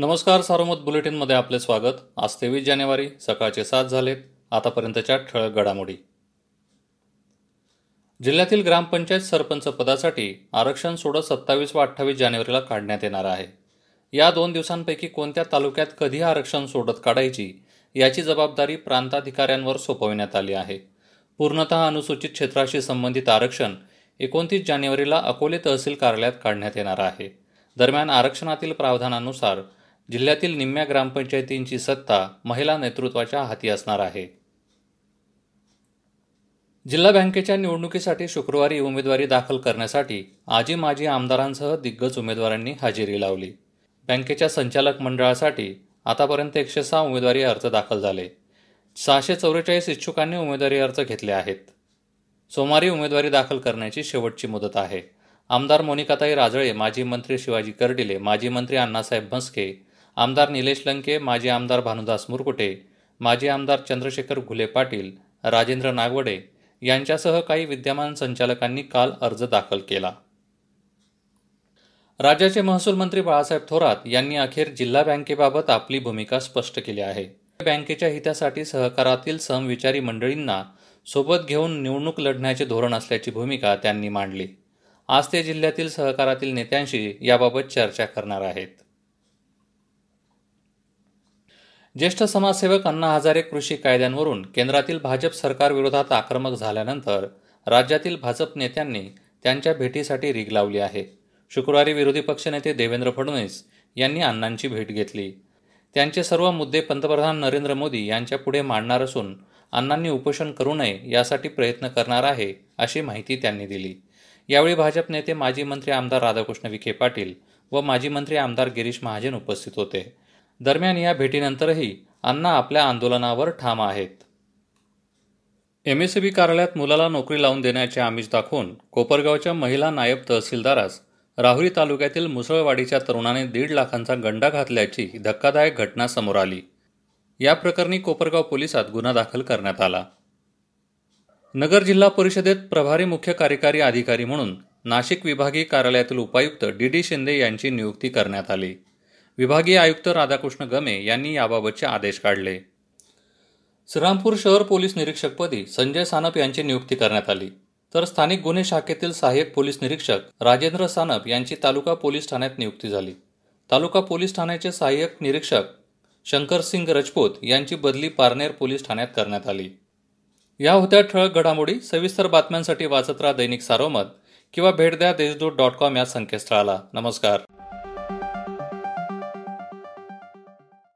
नमस्कार सारोमत बुलेटिनमध्ये आपले स्वागत. आज तेवीस जानेवारी सकाळचे सात झालेत. आतापर्यंतच्या ठळक घडामोडी. जिल्ह्यातील ग्रामपंचायत सरपंच पदासाठी आरक्षण सोडत सत्तावीस व अठ्ठावीस जानेवारीला काढण्यात येणार आहे. या दोन दिवसांपैकी कोणत्या तालुक्यात कधी आरक्षण सोडत काढायची याची जबाबदारी प्रांताधिकाऱ्यांवर सोपविण्यात आली आहे. पूर्णतः अनुसूचित क्षेत्राशी संबंधित आरक्षण एकोणतीस जानेवारीला अकोले तहसील कार्यालयात काढण्यात येणार आहे. दरम्यान आरक्षणातील प्रावधानानुसार जिल्ह्यातील निम्म्या ग्रामपंचायतींची सत्ता महिला नेतृत्वाच्या हाती असणार आहे. जिल्हा बँकेच्या निवडणुकीसाठी शुक्रवारी उमेदवारी दाखल करण्यासाठी आजी माजी आमदारांसह दिग्गज उमेदवारांनी हजेरी लावली. बँकेच्या संचालक मंडळासाठी आतापर्यंत एकशे सहा उमेदवारी अर्ज दाखल झाले. सहाशे चौवेचाळीस इच्छुकांनी उमेदवारी अर्ज घेतले आहेत. सोमवारी उमेदवारी दाखल करण्याची शेवटची मुदत आहे. आमदार मोनिकाताई राजळे माजी मंत्री शिवाजी कर्डिले माजी मंत्री अण्णासाहेब म्हस्के आमदार निलेश लंके माजी आमदार भानुदास मुरकुटे माजी आमदार चंद्रशेखर घुले पाटील राजेंद्र नागवडे यांच्यासह काही विद्यमान संचालकांनी काल अर्ज दाखल केला. राज्याचे महसूल मंत्री बाळासाहेब थोरात यांनी अखेर जिल्हा बँकेबाबत आपली भूमिका स्पष्ट केली आहे. बँकेच्या हितासाठी सहकारातील समविचारी मंडळींना सोबत घेऊन निवडणूक लढण्याचे धोरण असल्याची भूमिका त्यांनी मांडली. आज ते जिल्ह्यातील सहकारातील नेत्यांशी याबाबत चर्चा करणार आहेत. ज्येष्ठ समाजसेवक अण्णा हजारे कृषी कायद्यांवरून केंद्रातील भाजप सरकारविरोधात आक्रमक झाल्यानंतर राज्यातील भाजप नेत्यांनी त्यांच्या भेटीसाठी रीग लावली आहे. शुक्रवारी विरोधी पक्षनेते देवेंद्र फडणवीस यांनी अण्णांची भेट घेतली. त्यांचे सर्व मुद्दे पंतप्रधान नरेंद्र मोदी यांच्यापुढे मांडणार असून अण्णांनी उपोषण करू नये यासाठी प्रयत्न करणार आहे अशी माहिती त्यांनी दिली. यावेळी भाजप नेते माजी मंत्री आमदार राधाकृष्ण विखे पाटील व माजी मंत्री आमदार गिरीश महाजन उपस्थित होते. दरम्यान या भेटीनंतरही अण्णा आपल्या आंदोलनावर ठाम आहेत. एमएसबी कार्यालयात मुलाला नोकरी लावून देण्याचे आमिष दाखवून कोपरगावच्या महिला नायब तहसीलदारास राहुरी तालुक्यातील मुसळवाडीच्या तरुणाने दीड लाखांचा गंडा घातल्याची धक्कादायक घटना समोर आली. या प्रकरणी कोपरगाव पोलिसात गुन्हा दाखल करण्यात आला. नगर जिल्हा परिषदेत प्रभारी मुख्य कार्यकारी अधिकारी म्हणून नाशिक विभागीय कार्यालयातील उपायुक्त डी डी शिंदे यांची नियुक्ती करण्यात आली. विभागीय आयुक्त राधाकृष्ण गमे यांनी याबाबतचे आदेश काढले. श्रीरामपूर शहर पोलीस निरीक्षकपदी संजय सानप यांची नियुक्ती करण्यात आली. तर स्थानिक गुन्हे शाखेतील सहाय्यक पोलीस निरीक्षक राजेंद्र सानप यांची तालुका पोलीस ठाण्यात नियुक्ती झाली. तालुका पोलीस ठाण्याचे सहाय्यक निरीक्षक शंकरसिंग रजपूत यांची बदली पारनेर पोलीस ठाण्यात करण्यात आली. या होत्या ठळक घडामोडी सविस्तर बातम्यांसाठी वाचत राहा दैनिक सारोमत किंवा भेट द्या देशदूत डॉट कॉम या संकेतस्थळाला. नमस्कार.